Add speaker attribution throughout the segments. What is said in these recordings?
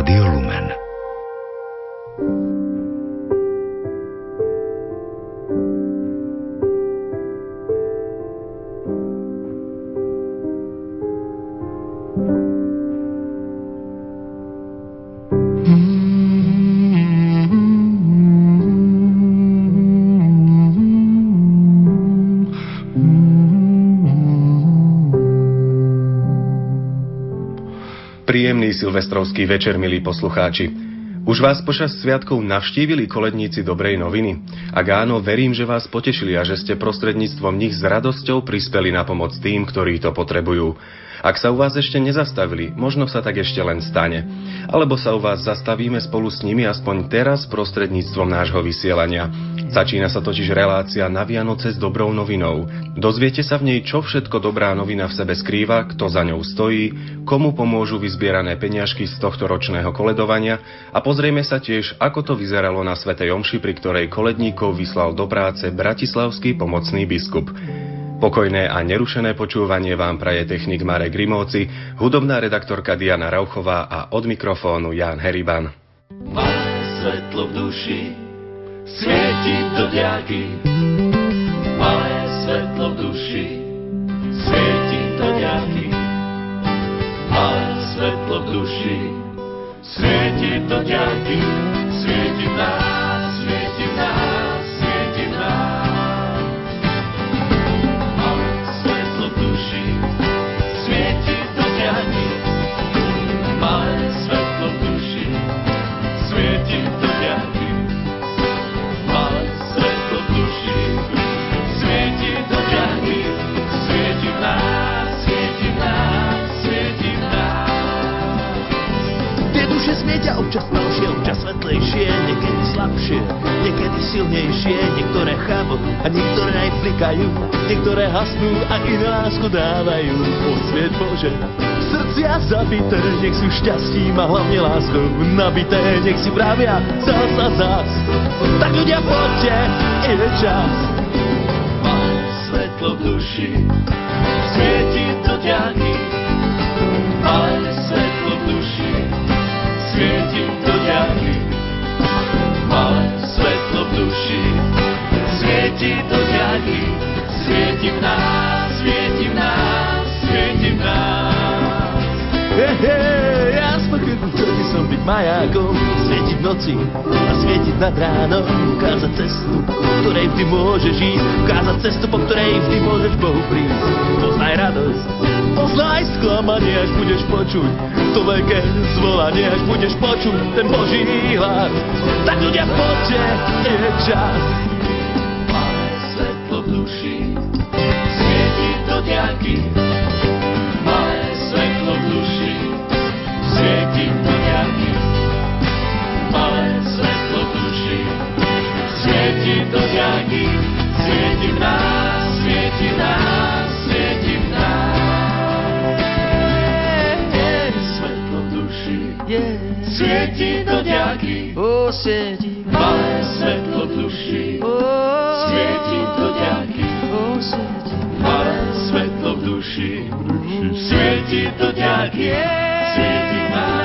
Speaker 1: Rádio Lumen.
Speaker 2: Silvestrovský večer, milí poslucháči. Už vás počas sviatkov navštívili koledníci dobrej noviny? Ak áno, verím, že vás potešili a že ste prostredníctvom nich s radosťou prispeli na pomoc tým, ktorí to potrebujú. Ak sa u vás ešte nezastavili, možno sa tak ešte len stane. Alebo sa u vás zastavíme spolu s nimi aspoň teraz prostredníctvom nášho vysielania. Začína sa totiž relácia na Vianoce s dobrou novinou. Dozviete sa v nej, čo všetko dobrá novina v sebe skrýva, kto za ňou stojí, komu pomôžu vyzbierané peniažky z tohto ročného koledovania a pozrieme sa tiež, ako to vyzeralo na Svetej Omši, pri ktorej koledníkov vyslal do práce bratislavský pomocný biskup. Pokojné a nerušené počúvanie vám praje technik Marek Grimovci, hudobná redaktorka Diana Rauchová a od mikrofónu Jan Heriban.
Speaker 3: Malé svetlo v duši svieti do diaky.
Speaker 4: Lásku dávajú. Osvieť Bože, srdcia zabité, nech sú šťastím a hlavne láskou nabité, nech si pravia zás a zás. Tak ľudia poďte, ide čas.
Speaker 3: Malé svetlo v duši svieti do diaky. Malé svetlo v duši svieti do diaky. Malé svetlo v duši svieti do diaky.
Speaker 4: Majákom, svietiť v noci a svietiť nad ránom, ukázať cestu, po ktorej vždy môžeš ísť, ukázať cestu, po ktorej vždy môžeš Bohu prísť. Poznaj radosť, poznaj sklamanie, až budeš počuť to veľké zvolanie, až budeš počuť ten Boží hlas. Tak ľudia, poďte, je čas.
Speaker 3: Malé svetlo v duši svieti do diaky. Diaky.
Speaker 4: O, svieti,
Speaker 3: Malé svetlo duši svieti do diaky.
Speaker 4: o, svieti.
Speaker 3: Malé svetlo v duši svieti do diaky. Svieti nás,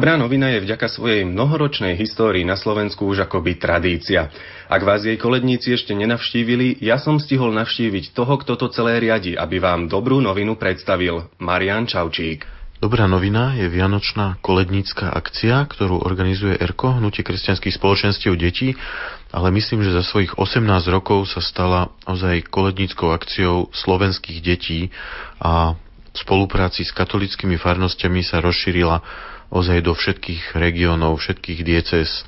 Speaker 2: Dobrá novina je vďaka svojej mnohoročnej histórii na Slovensku už akoby tradícia. Ak vás jej koledníci ešte nenavštívili, ja som stihol navštíviť toho, kto to celé riadi, aby vám dobrú novinu predstavil. Marian Čaučík.
Speaker 5: Dobrá novina je vianočná kolednícka akcia, ktorú organizuje ERKO, Hnutie kresťanských spoločenstiev detí, ale myslím, že za svojich 18 rokov sa stala ozaj koledníckou akciou slovenských detí a v spolupráci s katolickými farnostiami sa rozšírila ozaj do všetkých regiónov, všetkých dieces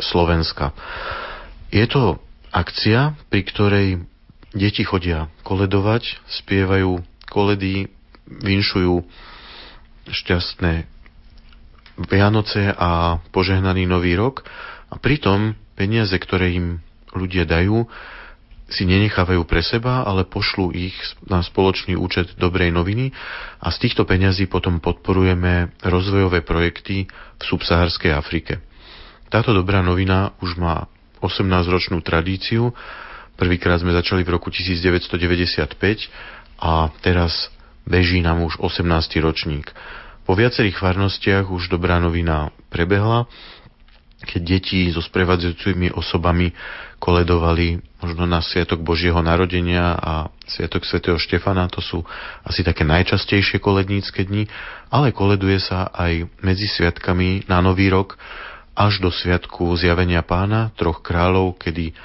Speaker 5: Slovenska. Je to akcia, pri ktorej deti chodia koledovať, spievajú koledy vinšujú šťastné Vianoce a požehnaný Nový rok a pritom peniaze, ktoré im ľudia dajú, si nenechávajú pre seba, ale pošlú ich na spoločný účet dobrej noviny a z týchto peňazí potom podporujeme rozvojové projekty v subsahárskej Afrike. Táto dobrá novina už má 18-ročnú tradíciu. Prvýkrát sme začali v roku 1995 a teraz beží nám už 18. ročník. Po viacerých farnostiach už dobrá novina prebehla, keď deti so sprevádzajúcimi osobami koledovali možno na Sviatok Božieho narodenia a Sviatok svätého Štefana, to sú asi také najčastejšie kolednícke dni, ale koleduje sa aj medzi sviatkami na Nový rok až do Sviatku zjavenia pána, troch kráľov, kedy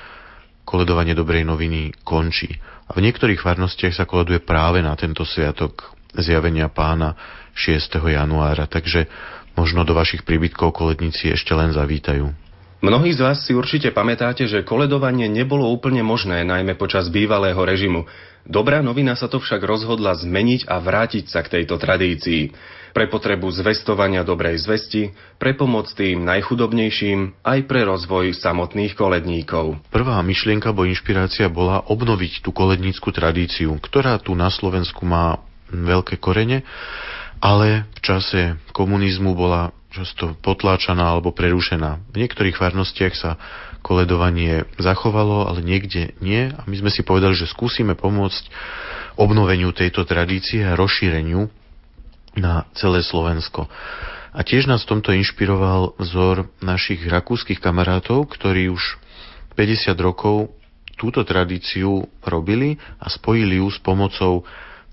Speaker 5: koledovanie dobrej noviny končí. A v niektorých farnostiach sa koleduje práve na tento sviatok zjavenia pána 6. januára, takže možno do vašich príbytkov koledníci ešte len zavítajú.
Speaker 2: Mnohí z vás si určite pamätáte, že koledovanie nebolo úplne možné, najmä počas bývalého režimu. Dobrá novina sa to však rozhodla zmeniť a vrátiť sa k tejto tradícii. Pre potrebu zvestovania dobrej zvesti, pre pomoc tým najchudobnejším, aj pre rozvoj samotných koledníkov.
Speaker 5: Prvá myšlienka bo inšpirácia bola obnoviť tú kolednícku tradíciu, ktorá tu na Slovensku má veľké korene ale v čase komunizmu bola často potláčaná alebo prerušená. V niektorých farnostiach sa koledovanie zachovalo, ale niekde nie a my sme si povedali, že skúsime pomôcť obnoveniu tejto tradície a rozšíreniu na celé Slovensko. A tiež nás v tomto inšpiroval vzor našich rakúskych kamarátov, ktorí už 50 rokov túto tradíciu robili a spojili ju s pomocou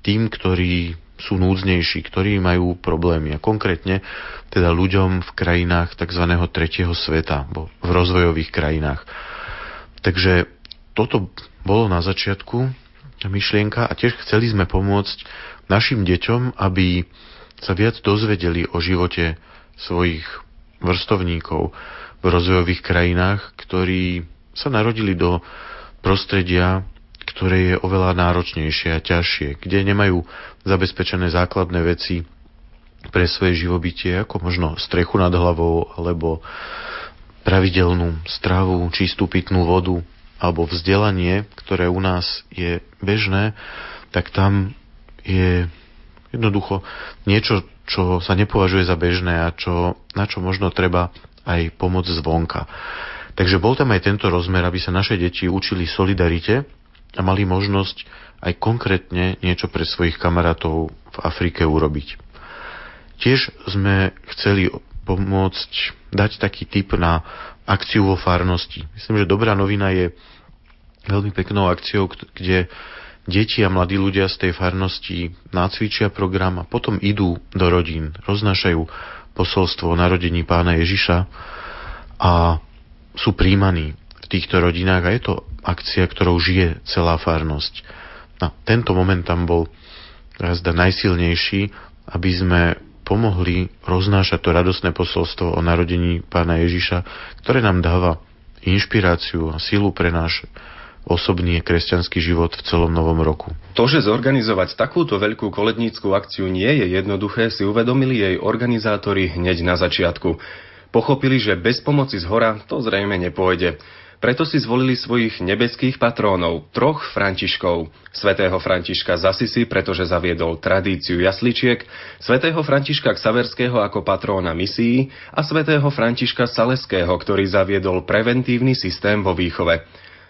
Speaker 5: tým, ktorí sú núdznejší, ktorí majú problémy. A konkrétne teda ľuďom v krajinách tzv. tretieho sveta, v rozvojových krajinách. Takže toto bolo na začiatku myšlienka a tiež chceli sme pomôcť našim deťom, aby sa viac dozvedeli o živote svojich vrstovníkov v rozvojových krajinách, ktorí sa narodili do prostredia, ktoré je oveľa náročnejšie a ťažšie, kde nemajú zabezpečené základné veci pre svoje živobytie, ako možno strechu nad hlavou, alebo pravidelnú stravu, čistú pitnú vodu, alebo vzdelanie, ktoré u nás je bežné, tak tam je jednoducho niečo, čo sa nepovažuje za bežné a čo, na čo možno treba aj pomoc zvonka. Takže bol tam aj tento rozmer, aby sa naše deti učili solidarite a mali možnosť aj konkrétne niečo pre svojich kamarátov v Afrike urobiť. Tiež sme chceli pomôcť dať taký tip na akciu vo farnosti. Myslím, že dobrá novina je veľmi peknou akciou, kde deti a mladí ľudia z tej farnosti nacvičia program a potom idú do rodín, roznášajú posolstvo o narodení pána Ježiša a sú príjmaní týchto rodinách a je to akcia, ktorou žije celá farnosť. No, tento moment tam bol zda najsilnejší, aby sme pomohli roznášať to radosné posolstvo o narodení pána Ježiša, ktoré nám dáva inšpiráciu a silu pre náš osobný kresťanský život v celom novom roku.
Speaker 2: To, že zorganizovať takúto veľkú koledníckú akciu nie je jednoduché, si uvedomili jej organizátori hneď na začiatku. Pochopili, že bez pomoci z hora to zrejme nepôjde. Preto si zvolili svojich nebeských patrónov, troch Františkov. Svetého Františka z Asisi, pretože zaviedol tradíciu jasličiek, svätého Františka Ksaverského ako patróna misií a svätého Františka Saleského, ktorý zaviedol preventívny systém vo výchove.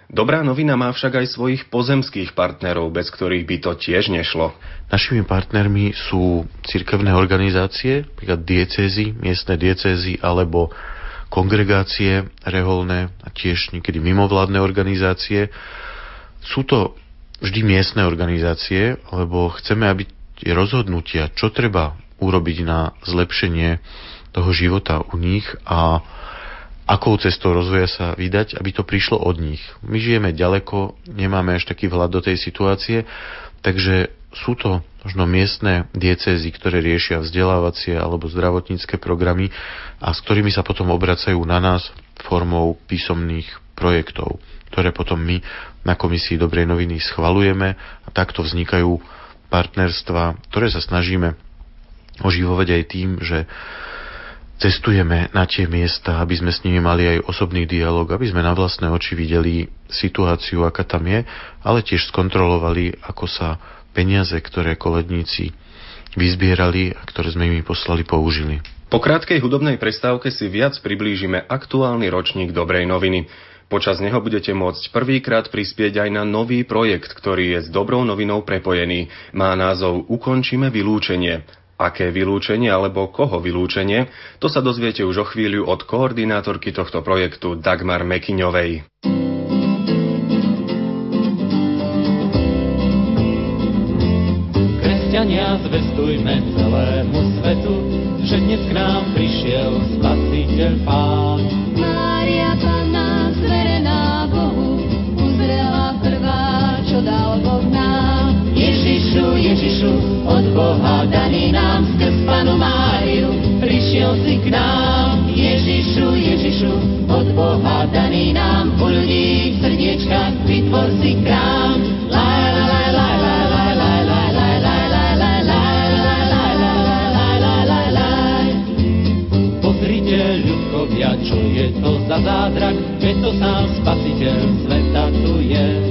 Speaker 2: Dobrá novina má však aj svojich pozemských partnerov, bez ktorých by to tiež nešlo.
Speaker 5: Našimi partnermi sú cirkevné organizácie, napríklad diecézy, miestne diecézy alebo kongregácie reholné a tiež niekedy mimovládne organizácie. Sú to vždy miestne organizácie, lebo chceme, aby tie rozhodnutia, čo treba urobiť na zlepšenie toho života u nich a akou cestou rozvoja sa vydať, aby to prišlo od nich. My žijeme ďaleko, nemáme až taký vhľad do tej situácie, takže sú to možno miestne diecézy, ktoré riešia vzdelávacie alebo zdravotnícke programy a s ktorými sa potom obracajú na nás formou písomných projektov, ktoré potom my na Komisii Dobrej noviny schvalujeme a takto vznikajú partnerstva, ktoré sa snažíme oživovať aj tým, že cestujeme na tie miesta, aby sme s nimi mali aj osobný dialog, aby sme na vlastné oči videli situáciu, aká tam je, ale tiež skontrolovali, ako sa peniaze, ktoré koledníci vyzbierali a ktoré sme im poslali, použili.
Speaker 2: Po krátkej hudobnej prestávke si viac priblížime aktuálny ročník Dobrej noviny. Počas neho budete môcť prvýkrát prispieť aj na nový projekt, ktorý je s dobrou novinou prepojený. Má názov Ukončíme vylúčenie. Aké vylúčenie alebo koho vylúčenie, to sa dozviete už o chvíľu od koordinátorky tohto projektu Dagmar Mekiňovej.
Speaker 6: Zvestujme celému svetu, že dnes k nám prišiel Spasiteľ Pán.
Speaker 7: Mária Panna zverená Bohu, uzrela prvá, čo dal Boh nám.
Speaker 6: Ježišu, Ježišu, od Boha daný nám skrz Panu Máriu, prišiel si k nám. Ježišu, Ježišu, od Boha daný nám, u ľudí v srdiečkách vytvor si krám. života, spasiteľ sveta tu je.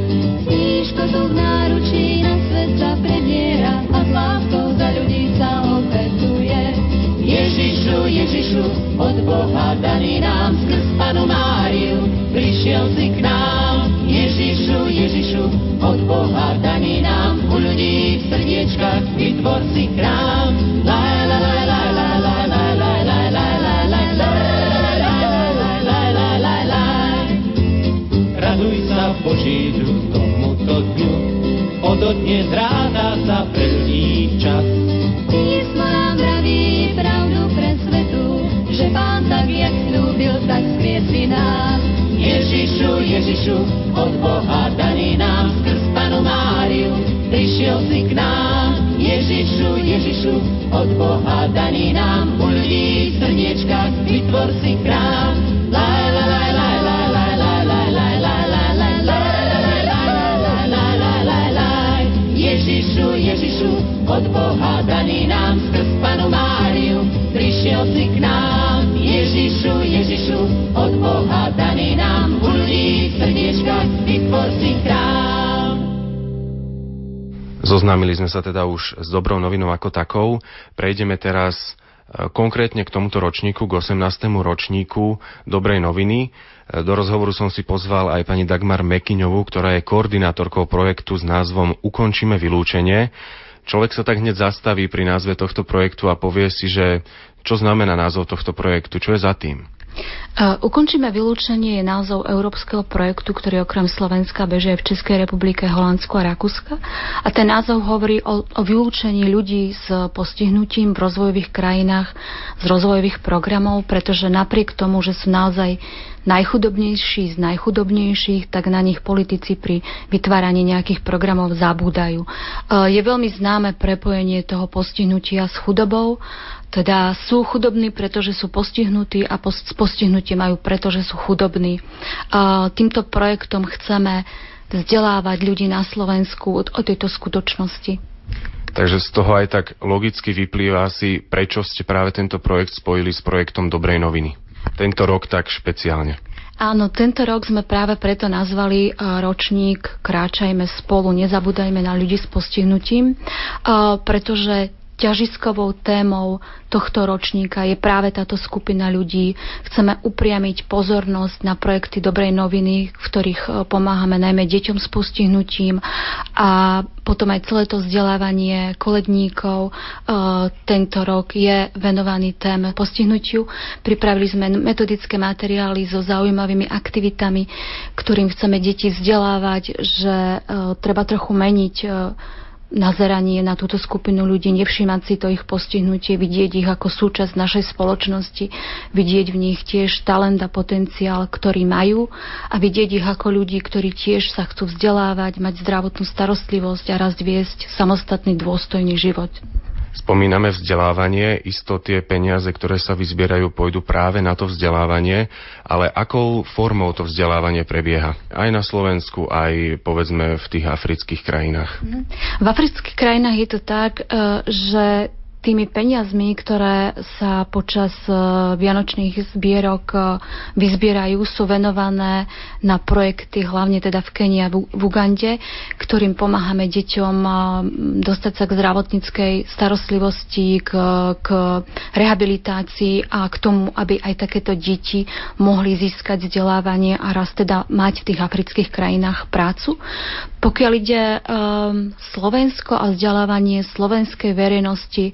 Speaker 6: Si k nám. Ježišu, Ježišu, od Boha daný nám, v srdiečkách vytvor si krám.
Speaker 2: Zoznámili sme sa teda už s dobrou novinou ako takou. Prejdeme teraz e, konkrétne k tomuto ročníku, k 18. ročníku Dobrej noviny. E, Do rozhovoru som si pozval aj pani Dagmar Mekiňovú, ktorá je koordinátorkou projektu s názvom Ukončíme vylúčenie. Človek sa tak hneď zastaví pri názve tohto projektu a povie si, že čo znamená názov tohto projektu, čo je za tým.
Speaker 8: Ukončíme vylúčenie je názov európskeho projektu, ktorý okrem Slovenska beží v Českej republike, Holandsku a Rakúska. A ten názov hovorí o, o vylúčení ľudí s postihnutím v rozvojových krajinách z rozvojových programov, pretože napriek tomu, že sú naozaj najchudobnejší z najchudobnejších, tak na nich politici pri vytváraní nejakých programov zabúdajú. Je veľmi známe prepojenie toho postihnutia s chudobou, teda sú chudobní, pretože sú postihnutí a postihnutie majú, pretože sú chudobní. Týmto projektom chceme vzdelávať ľudí na Slovensku o tejto skutočnosti.
Speaker 2: Takže z toho aj tak logicky vyplýva si, prečo ste práve tento projekt spojili s projektom Dobrej noviny tento rok tak špeciálne?
Speaker 8: Áno, tento rok sme práve preto nazvali ročník Kráčajme spolu, nezabúdajme na ľudí s postihnutím, pretože ťažiskovou témou tohto ročníka je práve táto skupina ľudí. Chceme upriamiť pozornosť na projekty Dobrej noviny, v ktorých e, pomáhame najmä deťom s postihnutím a potom aj celé to vzdelávanie koledníkov. E, tento rok je venovaný téme postihnutiu. Pripravili sme metodické materiály so zaujímavými aktivitami, ktorým chceme deti vzdelávať, že e, treba trochu meniť nazeranie na túto skupinu ľudí, nevšímať si to ich postihnutie, vidieť ich ako súčasť našej spoločnosti, vidieť v nich tiež talent a potenciál, ktorý majú a vidieť ich ako ľudí, ktorí tiež sa chcú vzdelávať, mať zdravotnú starostlivosť a rast viesť samostatný dôstojný život.
Speaker 2: Spomíname vzdelávanie, isto tie peniaze, ktoré sa vyzbierajú, pôjdu práve na to vzdelávanie, ale akou formou to vzdelávanie prebieha? Aj na Slovensku, aj povedzme v tých afrických krajinách.
Speaker 8: Mhm. V afrických krajinách je to tak, e, že tými peniazmi, ktoré sa počas e, vianočných zbierok e, vyzbierajú, sú venované na projekty, hlavne teda v Kenii a v Ugande, ktorým pomáhame deťom e, dostať sa k zdravotníckej starostlivosti, k, k rehabilitácii a k tomu, aby aj takéto deti mohli získať vzdelávanie a raz teda mať v tých afrických krajinách prácu. Pokiaľ ide um, Slovensko a vzdelávanie slovenskej verejnosti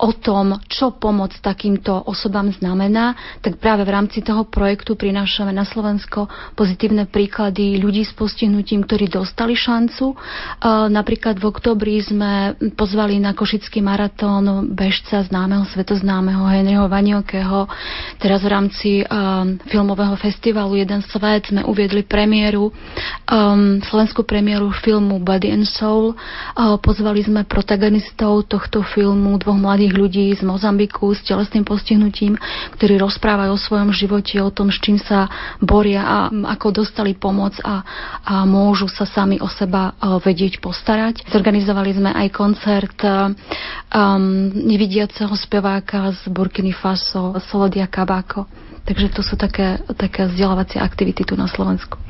Speaker 8: o tom, čo pomoc takýmto osobám znamená, tak práve v rámci toho projektu prinášame na Slovensko pozitívne príklady ľudí s postihnutím, ktorí dostali šancu. Uh, napríklad v oktobri sme pozvali na Košický maratón bežca známeho, svetoznámeho Henryho Vaniokého. Teraz v rámci um, filmového festivalu Jeden svet sme uviedli premiéru, um, slovenskú premiéru filmu Body and Soul. Pozvali sme protagonistov tohto filmu, dvoch mladých ľudí z Mozambiku s telesným postihnutím, ktorí rozprávajú o svojom živote, o tom, s čím sa boria a ako dostali pomoc a, a môžu sa sami o seba vedieť postarať. Zorganizovali sme aj koncert um, nevidiaceho speváka z Burkiny Faso, Solodia Kabako. Takže to sú také, také vzdelávacie aktivity tu na Slovensku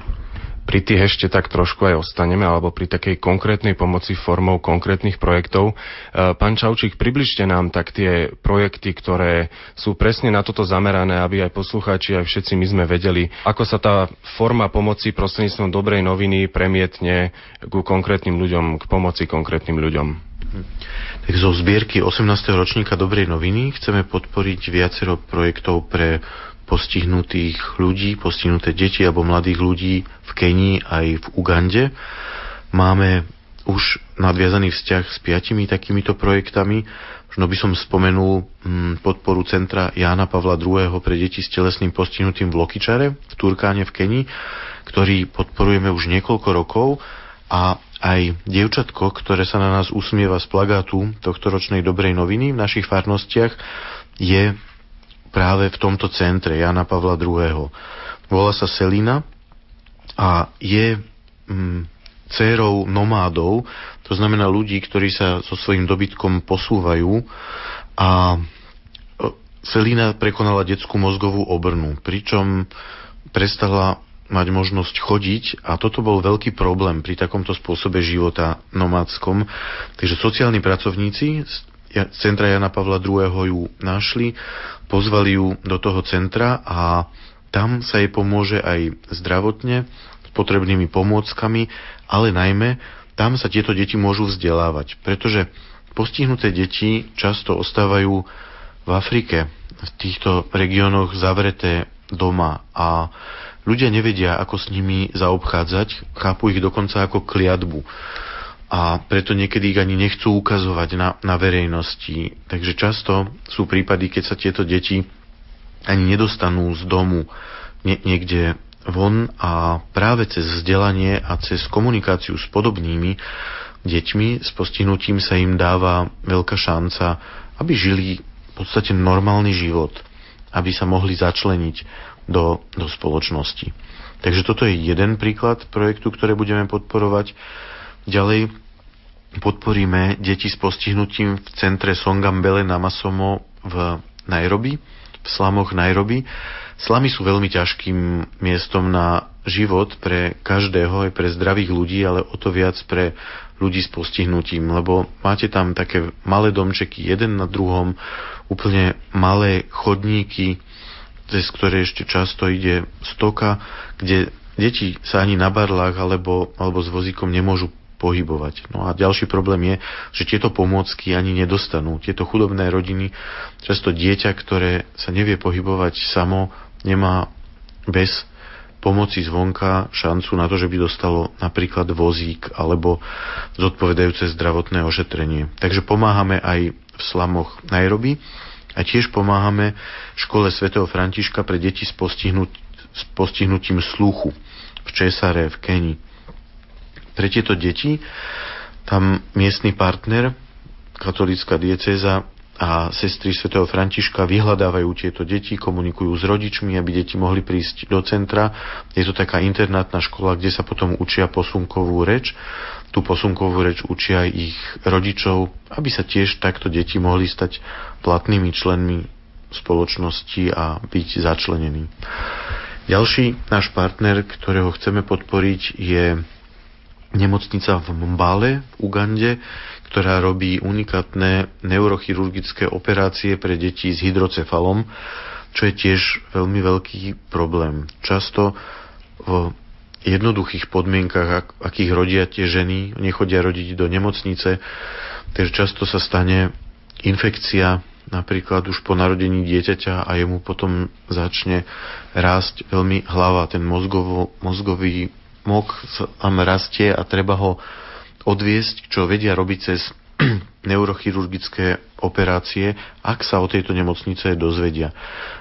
Speaker 2: pri tých ešte tak trošku aj ostaneme, alebo pri takej konkrétnej pomoci formou konkrétnych projektov. E, pán Čaučík, približte nám tak tie projekty, ktoré sú presne na toto zamerané, aby aj poslucháči, aj všetci my sme vedeli, ako sa tá forma pomoci prostredníctvom dobrej noviny premietne ku konkrétnym ľuďom, k pomoci konkrétnym ľuďom.
Speaker 5: Tak zo zbierky 18. ročníka Dobrej noviny chceme podporiť viacero projektov pre postihnutých ľudí, postihnuté deti alebo mladých ľudí v Kenii aj v Ugande. Máme už nadviazaný vzťah s piatimi takýmito projektami. Možno by som spomenul mm, podporu centra Jána Pavla II. pre deti s telesným postihnutím v Lokičare v Turkáne v Kenii, ktorý podporujeme už niekoľko rokov a aj dievčatko, ktoré sa na nás usmieva z plagátu tohto ročnej dobrej noviny v našich farnostiach, je práve v tomto centre Jana Pavla II. Volá sa Selina a je mm, dcérou nomádov, to znamená ľudí, ktorí sa so svojím dobytkom posúvajú a Selina prekonala detskú mozgovú obrnu, pričom prestala mať možnosť chodiť a toto bol veľký problém pri takomto spôsobe života nomádskom. Takže sociálni pracovníci centra Jana Pavla II. ju našli, pozvali ju do toho centra a tam sa jej pomôže aj zdravotne, s potrebnými pomôckami, ale najmä tam sa tieto deti môžu vzdelávať, pretože postihnuté deti často ostávajú v Afrike, v týchto regiónoch zavreté doma a ľudia nevedia, ako s nimi zaobchádzať, chápu ich dokonca ako kliatbu a preto niekedy ich ani nechcú ukazovať na, na verejnosti. Takže často sú prípady, keď sa tieto deti ani nedostanú z domu nie, niekde von a práve cez vzdelanie a cez komunikáciu s podobnými deťmi s postihnutím sa im dáva veľká šanca, aby žili v podstate normálny život, aby sa mohli začleniť do, do spoločnosti. Takže toto je jeden príklad projektu, ktoré budeme podporovať. Ďalej podporíme deti s postihnutím v centre Songambele na Masomo v Nairobi, v slamoch Nairobi. Slamy sú veľmi ťažkým miestom na život pre každého, aj pre zdravých ľudí, ale o to viac pre ľudí s postihnutím, lebo máte tam také malé domčeky, jeden na druhom, úplne malé chodníky, cez ktoré ešte často ide stoka, kde deti sa ani na barlách alebo, alebo s vozíkom nemôžu pohybovať. No a ďalší problém je, že tieto pomôcky ani nedostanú. Tieto chudobné rodiny, často dieťa, ktoré sa nevie pohybovať samo, nemá bez pomoci zvonka šancu na to, že by dostalo napríklad vozík alebo zodpovedajúce zdravotné ošetrenie. Takže pomáhame aj v slamoch Nairobi a tiež pomáhame škole svätého Františka pre deti s, postihnut, s postihnutím sluchu v Česare v Kenii pre tieto deti tam miestny partner, katolická diecéza a sestry svätého Františka vyhľadávajú tieto deti, komunikujú s rodičmi, aby deti mohli prísť do centra. Je to taká internátna škola, kde sa potom učia posunkovú reč. Tú posunkovú reč učia aj ich rodičov, aby sa tiež takto deti mohli stať platnými členmi spoločnosti a byť začlenení. Ďalší náš partner, ktorého chceme podporiť, je nemocnica v Mbale v Ugande, ktorá robí unikátne neurochirurgické operácie pre deti s hydrocefalom, čo je tiež veľmi veľký problém. Často v jednoduchých podmienkach, akých rodia tie ženy, nechodia rodiť do nemocnice, takže často sa stane infekcia napríklad už po narodení dieťaťa a jemu potom začne rásť veľmi hlava, ten mozgovo, mozgový mok tam rastie a treba ho odviesť, čo vedia robiť cez neurochirurgické operácie, ak sa o tejto nemocnice dozvedia.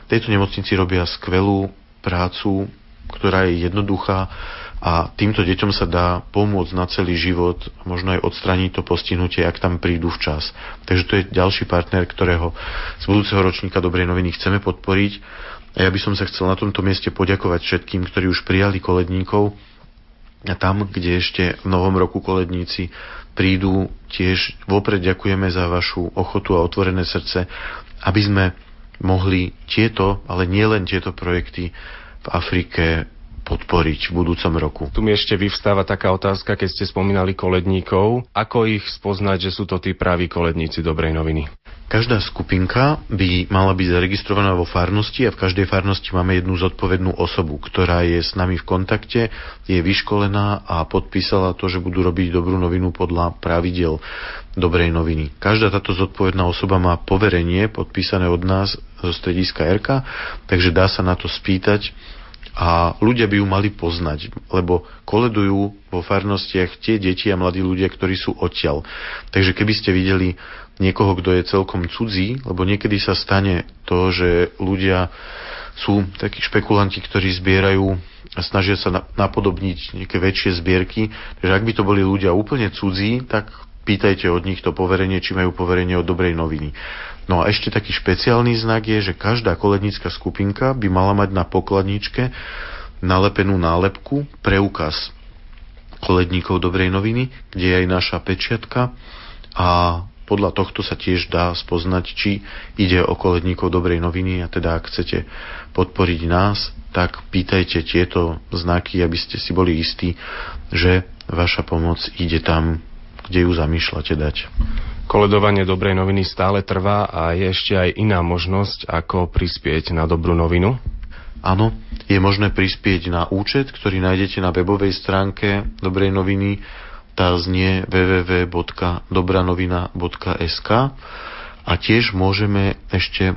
Speaker 5: Tejto nemocnici robia skvelú prácu, ktorá je jednoduchá a týmto deťom sa dá pomôcť na celý život, možno aj odstraniť to postihnutie, ak tam prídu včas. Takže to je ďalší partner, ktorého z budúceho ročníka Dobrej noviny chceme podporiť. A ja by som sa chcel na tomto mieste poďakovať všetkým, ktorí už prijali koledníkov a tam, kde ešte v novom roku koledníci prídu, tiež vopred ďakujeme za vašu ochotu a otvorené srdce, aby sme mohli tieto, ale nie len tieto projekty v Afrike podporiť v budúcom roku.
Speaker 2: Tu mi ešte vyvstáva taká otázka, keď ste spomínali koledníkov. Ako ich spoznať, že sú to tí praví koledníci dobrej noviny?
Speaker 5: Každá skupinka by mala byť zaregistrovaná vo farnosti a v každej farnosti máme jednu zodpovednú osobu, ktorá je s nami v kontakte, je vyškolená a podpísala to, že budú robiť dobrú novinu podľa pravidel dobrej noviny. Každá táto zodpovedná osoba má poverenie podpísané od nás zo strediska RK, takže dá sa na to spýtať a ľudia by ju mali poznať, lebo koledujú vo farnostiach tie deti a mladí ľudia, ktorí sú odtiaľ. Takže keby ste videli niekoho, kto je celkom cudzí, lebo niekedy sa stane to, že ľudia sú takí špekulanti, ktorí zbierajú a snažia sa napodobniť nejaké väčšie zbierky. Takže ak by to boli ľudia úplne cudzí, tak pýtajte od nich to poverenie, či majú poverenie od dobrej noviny. No a ešte taký špeciálny znak je, že každá kolednícka skupinka by mala mať na pokladničke nalepenú nálepku, preukaz koledníkov dobrej noviny, kde je aj naša pečiatka a podľa tohto sa tiež dá spoznať, či ide o koledníkov dobrej noviny a teda ak chcete podporiť nás, tak pýtajte tieto znaky, aby ste si boli istí, že vaša pomoc ide tam, kde ju zamýšľate dať.
Speaker 2: Koledovanie dobrej noviny stále trvá a je ešte aj iná možnosť, ako prispieť na dobrú novinu?
Speaker 5: Áno, je možné prispieť na účet, ktorý nájdete na webovej stránke Dobrej noviny tá znie www.dobranovina.sk a tiež môžeme ešte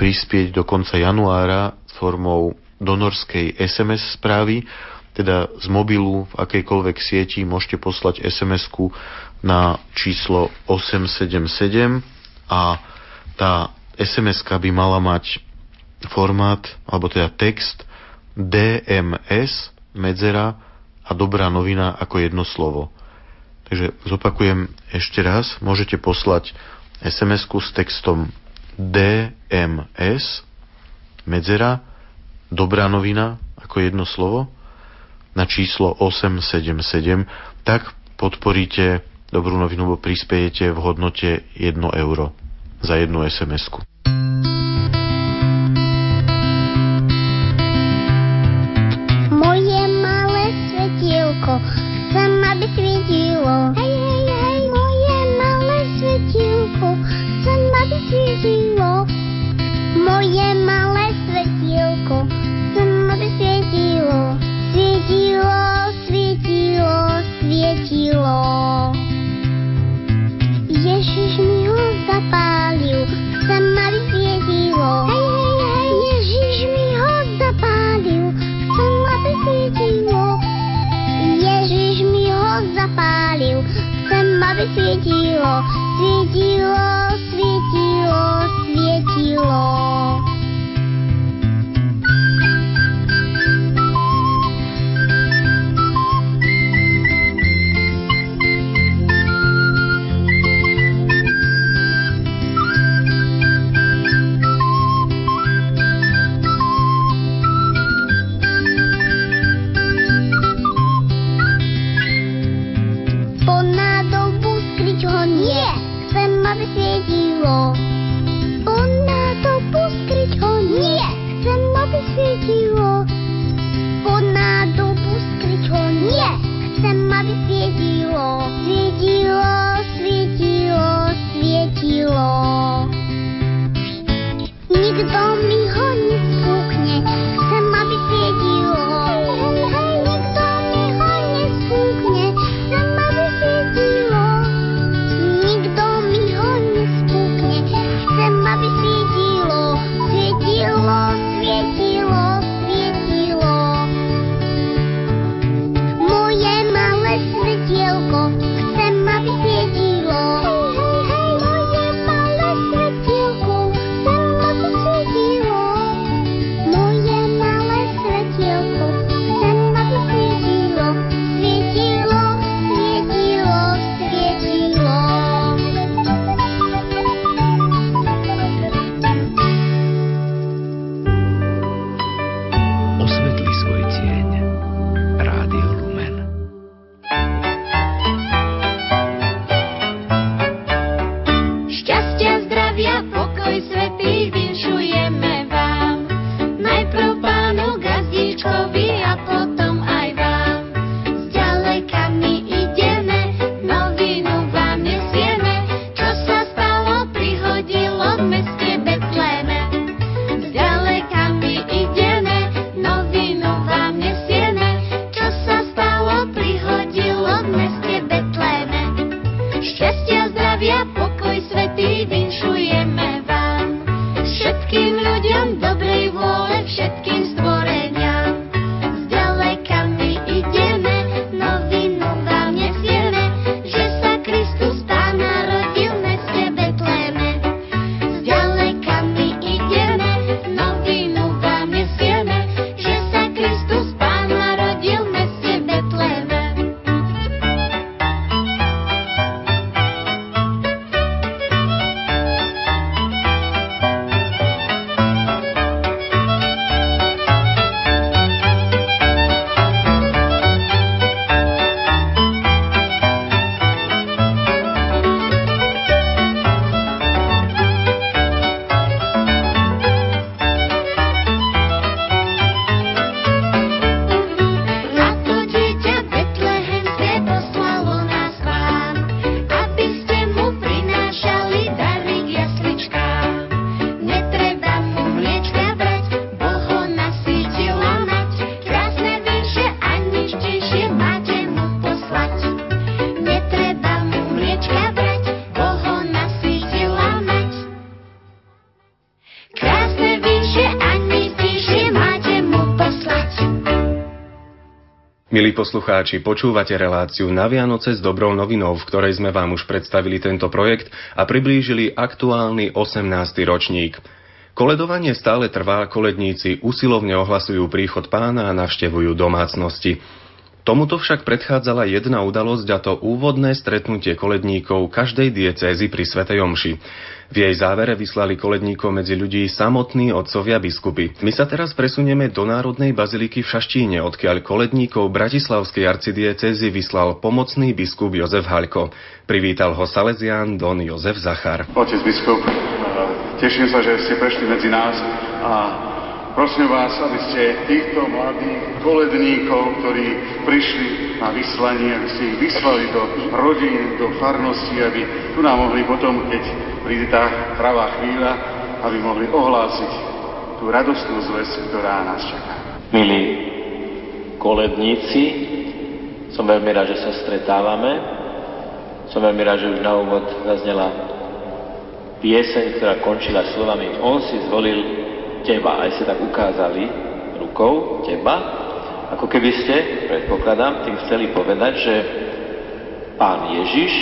Speaker 5: prispieť do konca januára formou donorskej SMS správy, teda z mobilu v akejkoľvek sieti môžete poslať SMS-ku na číslo 877 a tá sms by mala mať formát, alebo teda text DMS, medzera a dobrá novina ako jedno slovo. Takže zopakujem ešte raz, môžete poslať sms s textom DMS, medzera, dobrá novina, ako jedno slovo, na číslo 877, tak podporíte dobrú novinu, bo prispiejete v hodnote 1 euro za jednu SMS-ku.
Speaker 6: を信じよ
Speaker 2: Milí poslucháči, počúvate reláciu na Vianoce s dobrou novinou, v ktorej sme vám už predstavili tento projekt a priblížili aktuálny 18. ročník. Koledovanie stále trvá, koledníci usilovne ohlasujú príchod pána a navštevujú domácnosti. Tomuto však predchádzala jedna udalosť a to úvodné stretnutie koledníkov každej diecézy pri Svetej Omši. V jej závere vyslali koledníkov medzi ľudí samotní otcovia biskupy. My sa teraz presunieme do Národnej baziliky v Šaštíne, odkiaľ koledníkov Bratislavskej arcidiecézy vyslal pomocný biskup Jozef Haľko. Privítal ho Salesián Don Jozef Zachar.
Speaker 9: Otec biskup, eh, teším sa, že ste prešli medzi nás a prosím vás, aby ste týchto mladých koledníkov, ktorí prišli na vyslanie, aby ste ich vyslali do rodín, do farnosti, aby tu nám mohli potom, keď príde tá pravá chvíľa, aby mohli ohlásiť tú radostnú zväzť, ktorá nás čaká.
Speaker 10: Milí koledníci, som veľmi rád, že sa stretávame. Som veľmi rád, že už na úvod zaznela pieseň, ktorá končila slovami On si zvolil teba. Aj ste tak ukázali rukou teba. Ako keby ste, predpokladám, tým chceli povedať, že pán Ježiš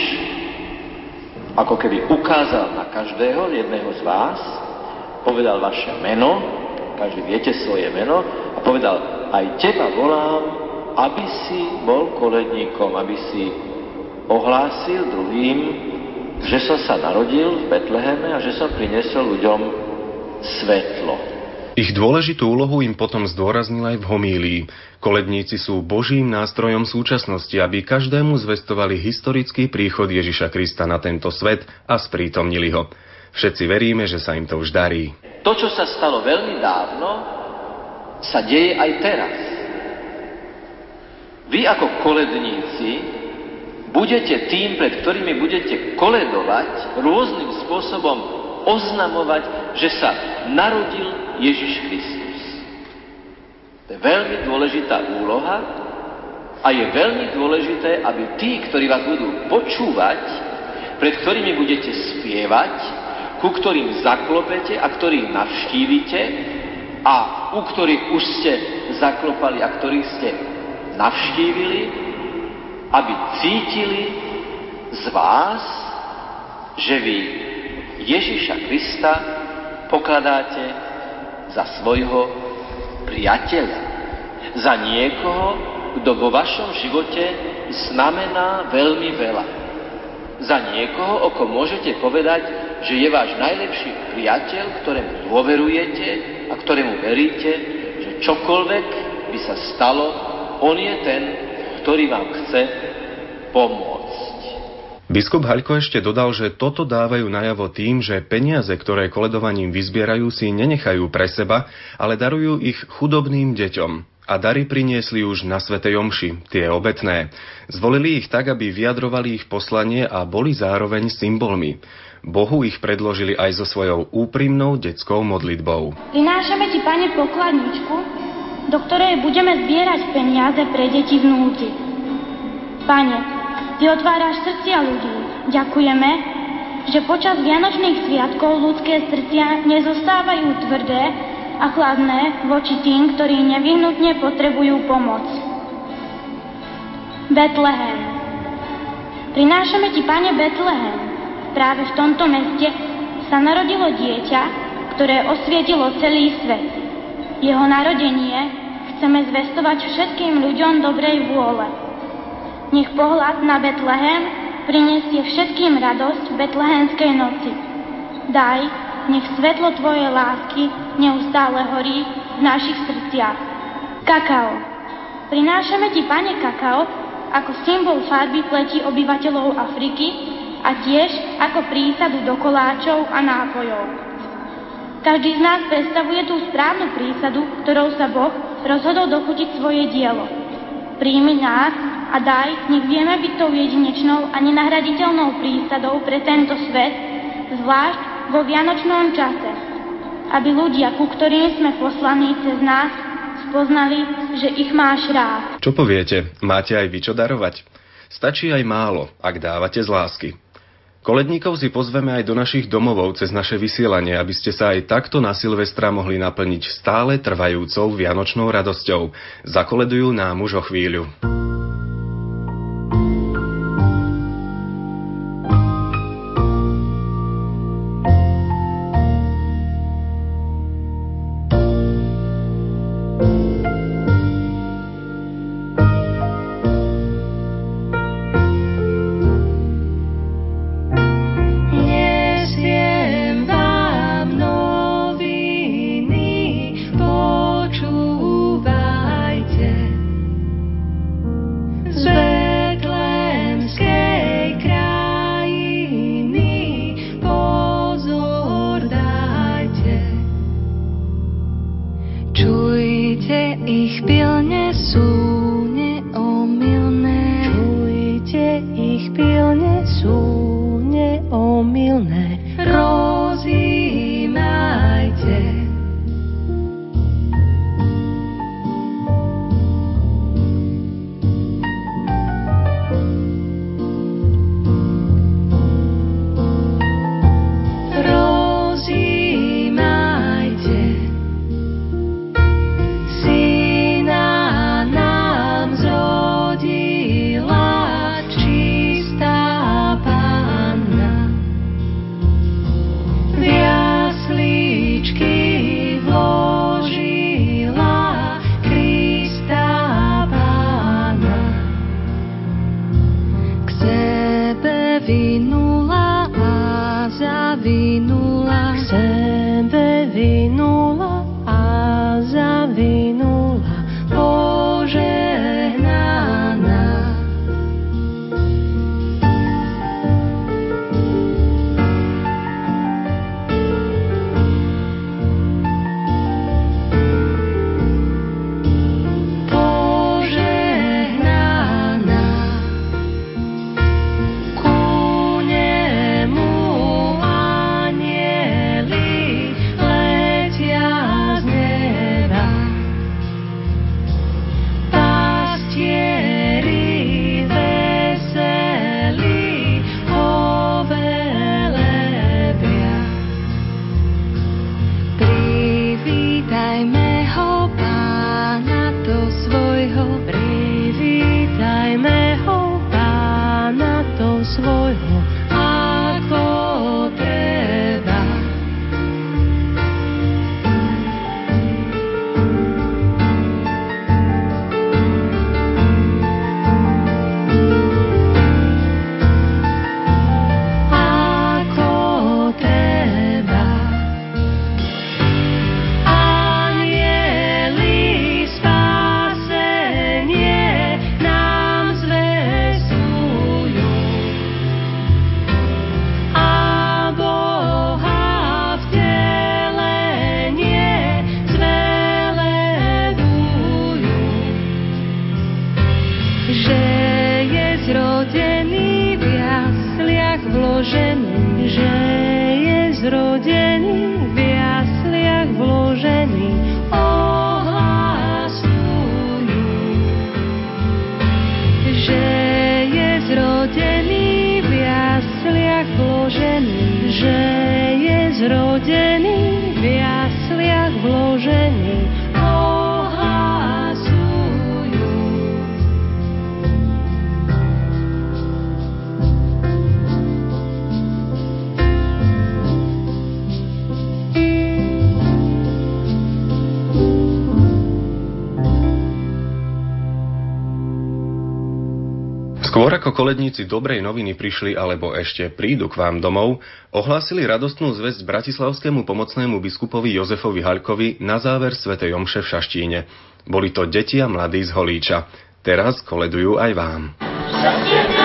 Speaker 10: ako keby ukázal na každého jedného z vás, povedal vaše meno, každý viete svoje meno, a povedal, aj teba volám, aby si bol koledníkom, aby si ohlásil druhým, že som sa narodil v Betleheme a že som priniesol ľuďom svetlo.
Speaker 2: Ich dôležitú úlohu im potom zdôraznil aj v homílii. Koledníci sú božím nástrojom súčasnosti, aby každému zvestovali historický príchod Ježiša Krista na tento svet a sprítomnili ho. Všetci veríme, že sa im to už darí.
Speaker 10: To, čo sa stalo veľmi dávno, sa deje aj teraz. Vy ako koledníci budete tým, pred ktorými budete koledovať, rôznym spôsobom oznamovať, že sa narodil Ježiš Kristus. To je veľmi dôležitá úloha a je veľmi dôležité, aby tí, ktorí vás budú počúvať, pred ktorými budete spievať, ku ktorým zaklopete a ktorých navštívite a u ktorých už ste zaklopali a ktorých ste navštívili, aby cítili z vás, že vy Ježiša Krista pokladáte za svojho priateľa, za niekoho, kto vo vašom živote znamená veľmi veľa. Za niekoho, o kom môžete povedať, že je váš najlepší priateľ, ktorému dôverujete a ktorému veríte, že čokoľvek by sa stalo, on je ten, ktorý vám chce pomôcť.
Speaker 2: Biskup Haľko ešte dodal, že toto dávajú najavo tým, že peniaze, ktoré koledovaním vyzbierajú, si nenechajú pre seba, ale darujú ich chudobným deťom. A dary priniesli už na Svetej Omši, tie obetné. Zvolili ich tak, aby vyjadrovali ich poslanie a boli zároveň symbolmi. Bohu ich predložili aj so svojou úprimnou detskou modlitbou.
Speaker 11: Prinášame ti, Pane, pokladničku, do ktorej budeme zbierať peniaze pre deti v núdzi. Pane, Ty otváraš srdcia ľudí. Ďakujeme, že počas Vianočných sviatkov ľudské srdcia nezostávajú tvrdé a chladné voči tým, ktorí nevyhnutne potrebujú pomoc. Betlehem. Prinášame ti, Pane, Betlehem. Práve v tomto meste sa narodilo dieťa, ktoré osvietilo celý svet. Jeho narodenie chceme zvestovať všetkým ľuďom dobrej vôle. Nech pohľad na Betlehem prinesie všetkým radosť Betlehenskej noci. Daj, nech svetlo Tvojej lásky neustále horí v našich srdciach. Kakao. Prinášame Ti, Pane, kakao ako symbol farby pleti obyvateľov Afriky a tiež ako prísadu do koláčov a nápojov. Každý z nás predstavuje tú správnu prísadu, ktorou sa Boh rozhodol dochutiť svoje dielo. Príjmi nás a daj, nech vieme byť tou jedinečnou a nenahraditeľnou prísadou pre tento svet, zvlášť vo vianočnom čase, aby ľudia, ku ktorým sme poslaní cez nás, spoznali, že ich máš rád.
Speaker 2: Čo poviete? Máte aj vy čo darovať? Stačí aj málo, ak dávate z lásky. Koledníkov si pozveme aj do našich domovov cez naše vysielanie, aby ste sa aj takto na Silvestra mohli naplniť stále trvajúcou vianočnou radosťou. Zakoledujú nám už o chvíľu.
Speaker 12: zrodzie.
Speaker 2: Skôr ako koledníci dobrej noviny prišli alebo ešte prídu k vám domov, ohlásili radostnú zväzť bratislavskému pomocnému biskupovi Jozefovi Haľkovi na záver svätej Omše v Šaštíne. Boli to deti a mladí z Holíča. Teraz koledujú aj vám.
Speaker 7: Šťastie,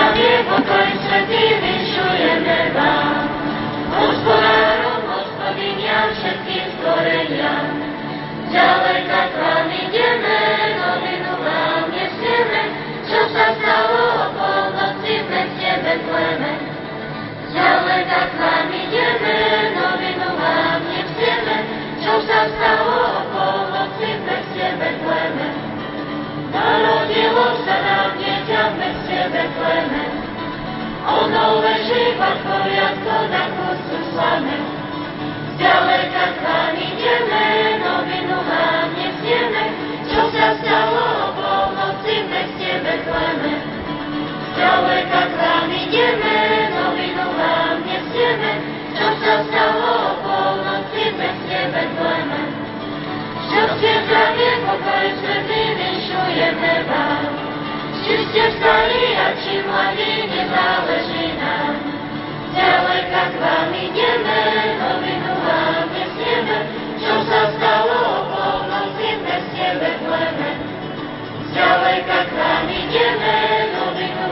Speaker 7: leží v poriadku na kusu slame. Zďaleka k vám ideme, novinu vám nesieme, čo sa stalo o polnoci v meste Betleme. Zďaleka k vám ideme, novinu vám nesieme, čo sa stalo o polnoci v meste Betleme. Šťastie, zdravie, pokoj, svetý, vyšujeme vám. Či ste starí a či mladí, nezáleží nám. Ďaleka vám ideme, vám nesieme, čo sa stalo o polnoci vám ideme,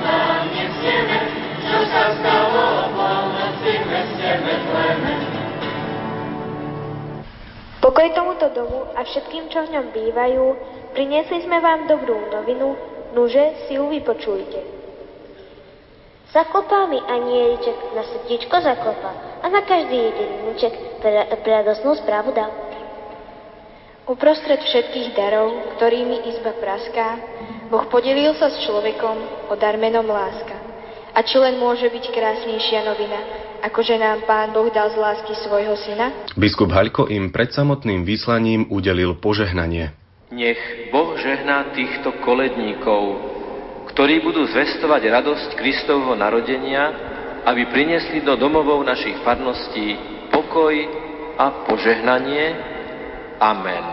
Speaker 7: vám nesieme, čo sa stalo o polnoci Betleme.
Speaker 13: Pokoj tomuto domu a všetkým, čo v ňom bývajú, priniesli sme vám dobrú novinu, nuže si ju vypočujte. Zaklopal mi anieliček, na srdíčko zaklopal a na každý jedinúček pre, pre radosnú správu dal.
Speaker 14: Uprostred všetkých darov, ktorými izba praská, Boh podelil sa s človekom o dar menom láska. A čo len môže byť krásnejšia novina, ako že nám Pán Boh dal z lásky svojho syna?
Speaker 2: Biskup Haľko im pred samotným vyslaním udelil požehnanie.
Speaker 10: Nech Boh žehná týchto koledníkov, ktorí budú zvestovať radosť Kristovho narodenia, aby priniesli do domovov našich farností pokoj a požehnanie. Amen.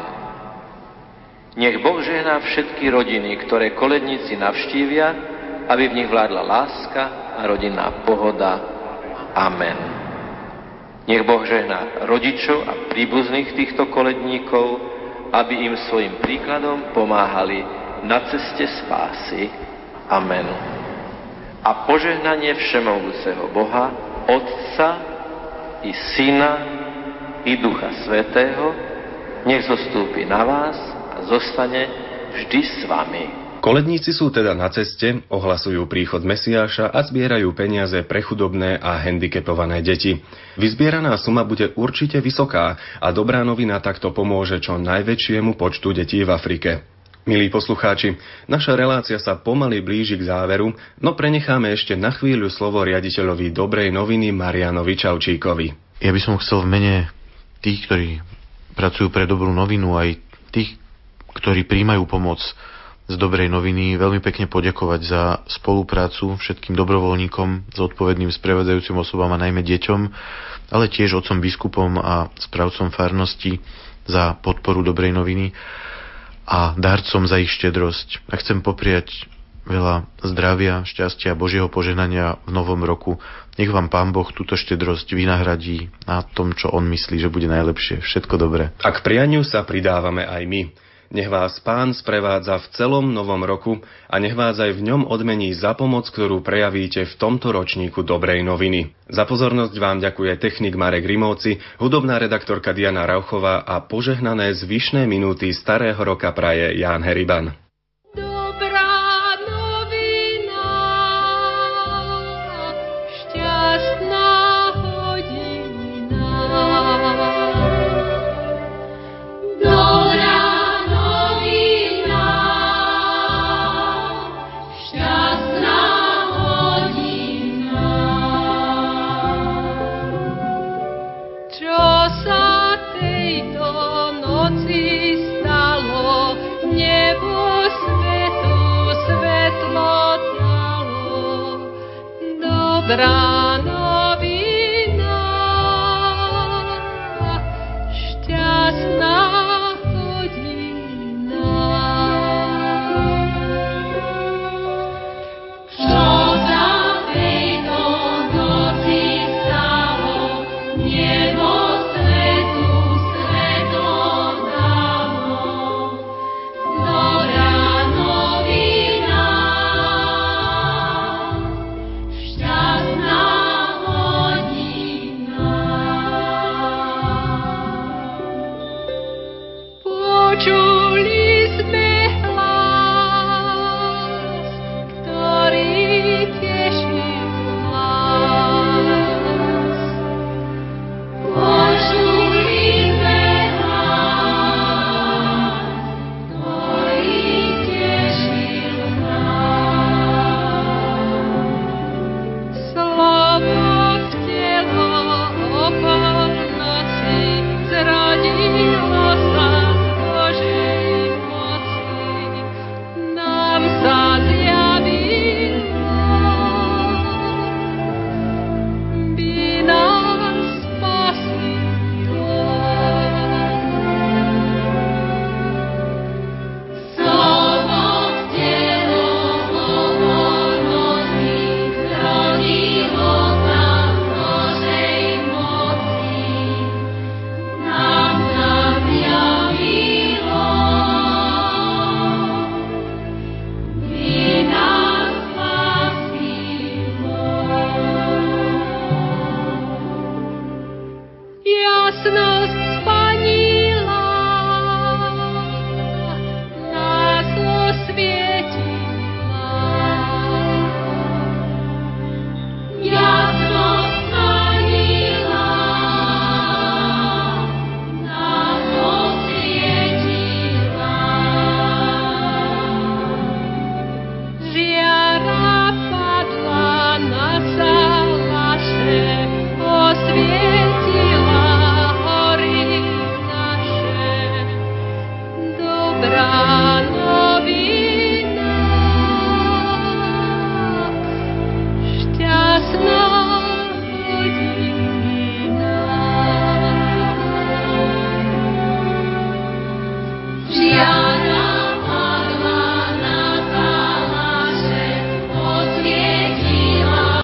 Speaker 10: Nech Boh žehná všetky rodiny, ktoré koledníci navštívia, aby v nich vládla láska a rodinná pohoda. Amen. Nech Boh žehná rodičov a príbuzných týchto koledníkov, aby im svojim príkladom pomáhali na ceste spásy. Amen. A požehnanie Všemovúceho Boha, Otca i Syna i Ducha Svetého, nech zostúpi na vás a zostane vždy s vami.
Speaker 2: Koledníci sú teda na ceste, ohlasujú príchod Mesiáša a zbierajú peniaze pre chudobné a handicapované deti. Vyzbieraná suma bude určite vysoká a dobrá novina takto pomôže čo najväčšiemu počtu detí v Afrike. Milí poslucháči, naša relácia sa pomaly blíži k záveru, no prenecháme ešte na chvíľu slovo riaditeľovi dobrej noviny Marianovi Čaučíkovi.
Speaker 5: Ja by som chcel v mene tých, ktorí pracujú pre dobrú novinu, aj tých, ktorí príjmajú pomoc z dobrej noviny veľmi pekne poďakovať za spoluprácu všetkým dobrovoľníkom, zodpovedným sprevádzajúcim osobám a najmä deťom, ale tiež otcom biskupom a správcom farnosti za podporu dobrej noviny a darcom za ich štedrosť. A chcem popriať veľa zdravia, šťastia Božieho požehnania v novom roku. Nech vám Pán Boh túto štedrosť vynahradí na tom, čo On myslí, že bude najlepšie. Všetko dobré.
Speaker 2: A k prianiu sa pridávame aj my. Nech vás Pán sprevádza v celom novom roku a nech vás aj v ňom odmení za pomoc, ktorú prejavíte v tomto ročníku dobrej noviny. Za pozornosť vám ďakuje technik Marek Rimovci, hudobná redaktorka Diana Rauchová a požehnané zvyšné minúty starého roka praje Ján Heriban.
Speaker 15: zdravá.